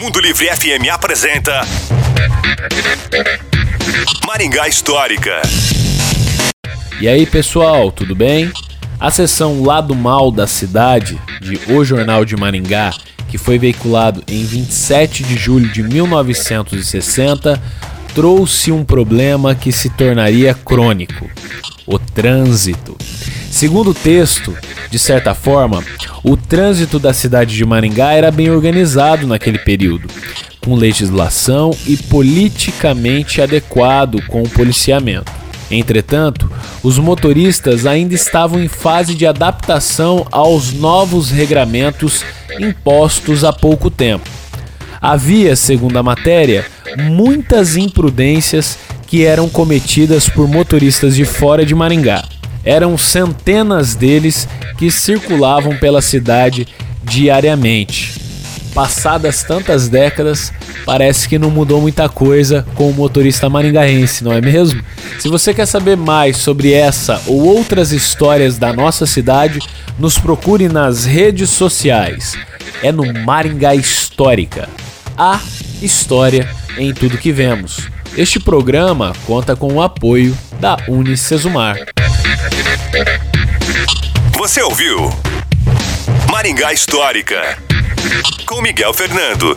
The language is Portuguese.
Mundo Livre FM apresenta Maringá Histórica. E aí, pessoal, tudo bem? A sessão Lado Mal da Cidade, de O Jornal de Maringá, que foi veiculado em 27 de julho de 1960, trouxe um problema que se tornaria crônico: o trânsito. Segundo o texto, de certa forma, o trânsito da cidade de Maringá era bem organizado naquele período, com legislação e politicamente adequado com o policiamento. Entretanto, os motoristas ainda estavam em fase de adaptação aos novos regramentos impostos há pouco tempo. Havia, segundo a matéria, muitas imprudências que eram cometidas por motoristas de fora de Maringá. Eram centenas deles que circulavam pela cidade diariamente. Passadas tantas décadas, parece que não mudou muita coisa com o motorista maringaense, não é mesmo? Se você quer saber mais sobre essa ou outras histórias da nossa cidade, nos procure nas redes sociais. É no Maringá Histórica. A história em tudo que vemos. Este programa conta com o apoio da Unicesumar. Você ouviu Maringá Histórica com Miguel Fernando.